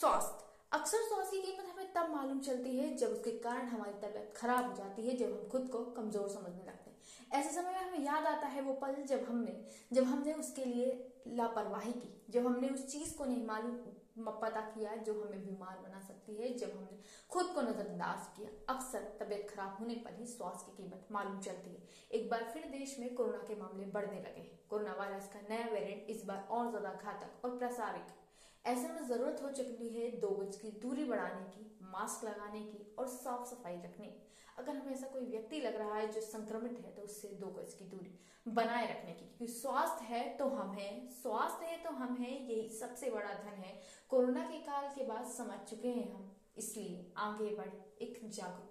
स्वास्थ्य अक्सर स्वास्थ्य की कीमत हमें तब मालूम चलती है जब उसके कारण हमारी तबीयत खराब हो जाती है, जब हम खुद को कमज़ोर समझने लगते हैं। ऐसे समय में हमें याद आता है वो पल जब हमने जब हमने उसके लिए लापरवाही की, जब हमने उस चीज़ को नहीं मालूम पता किया जो हमें बीमार बना सकती है, जब हमने खुद को नजरअंदाज किया। अक्सर तबीयत खराब होने पर ही स्वास्थ्य की कीमत मालूम चलती है। एक बार फिर देश में कोरोना के मामले बढ़ने लगे हैं। कोरोना वायरस का नया वेरिएंट इस बार और ज़्यादा घातक और प्रसारित ऐसे में ज़रूरत हो चुकी है दो गज की दूरी बढ़ाने की, मास्क लगाने की और साफ़ सफ़ाई रखने। की अगर हमें ऐसा कोई व्यक्ति लग रहा है जो संक्रमित है तो उससे दो गज की दूरी बनाए रखने की, क्योंकि स्वास्थ्य है तो हम हैं। स्वास्थ्य है तो हम हैं, यही सबसे बड़ा धन है। कोरोना के काल के बाद समझ चुके हैं हम, इसलिए आगे बढ़ एक जागरूक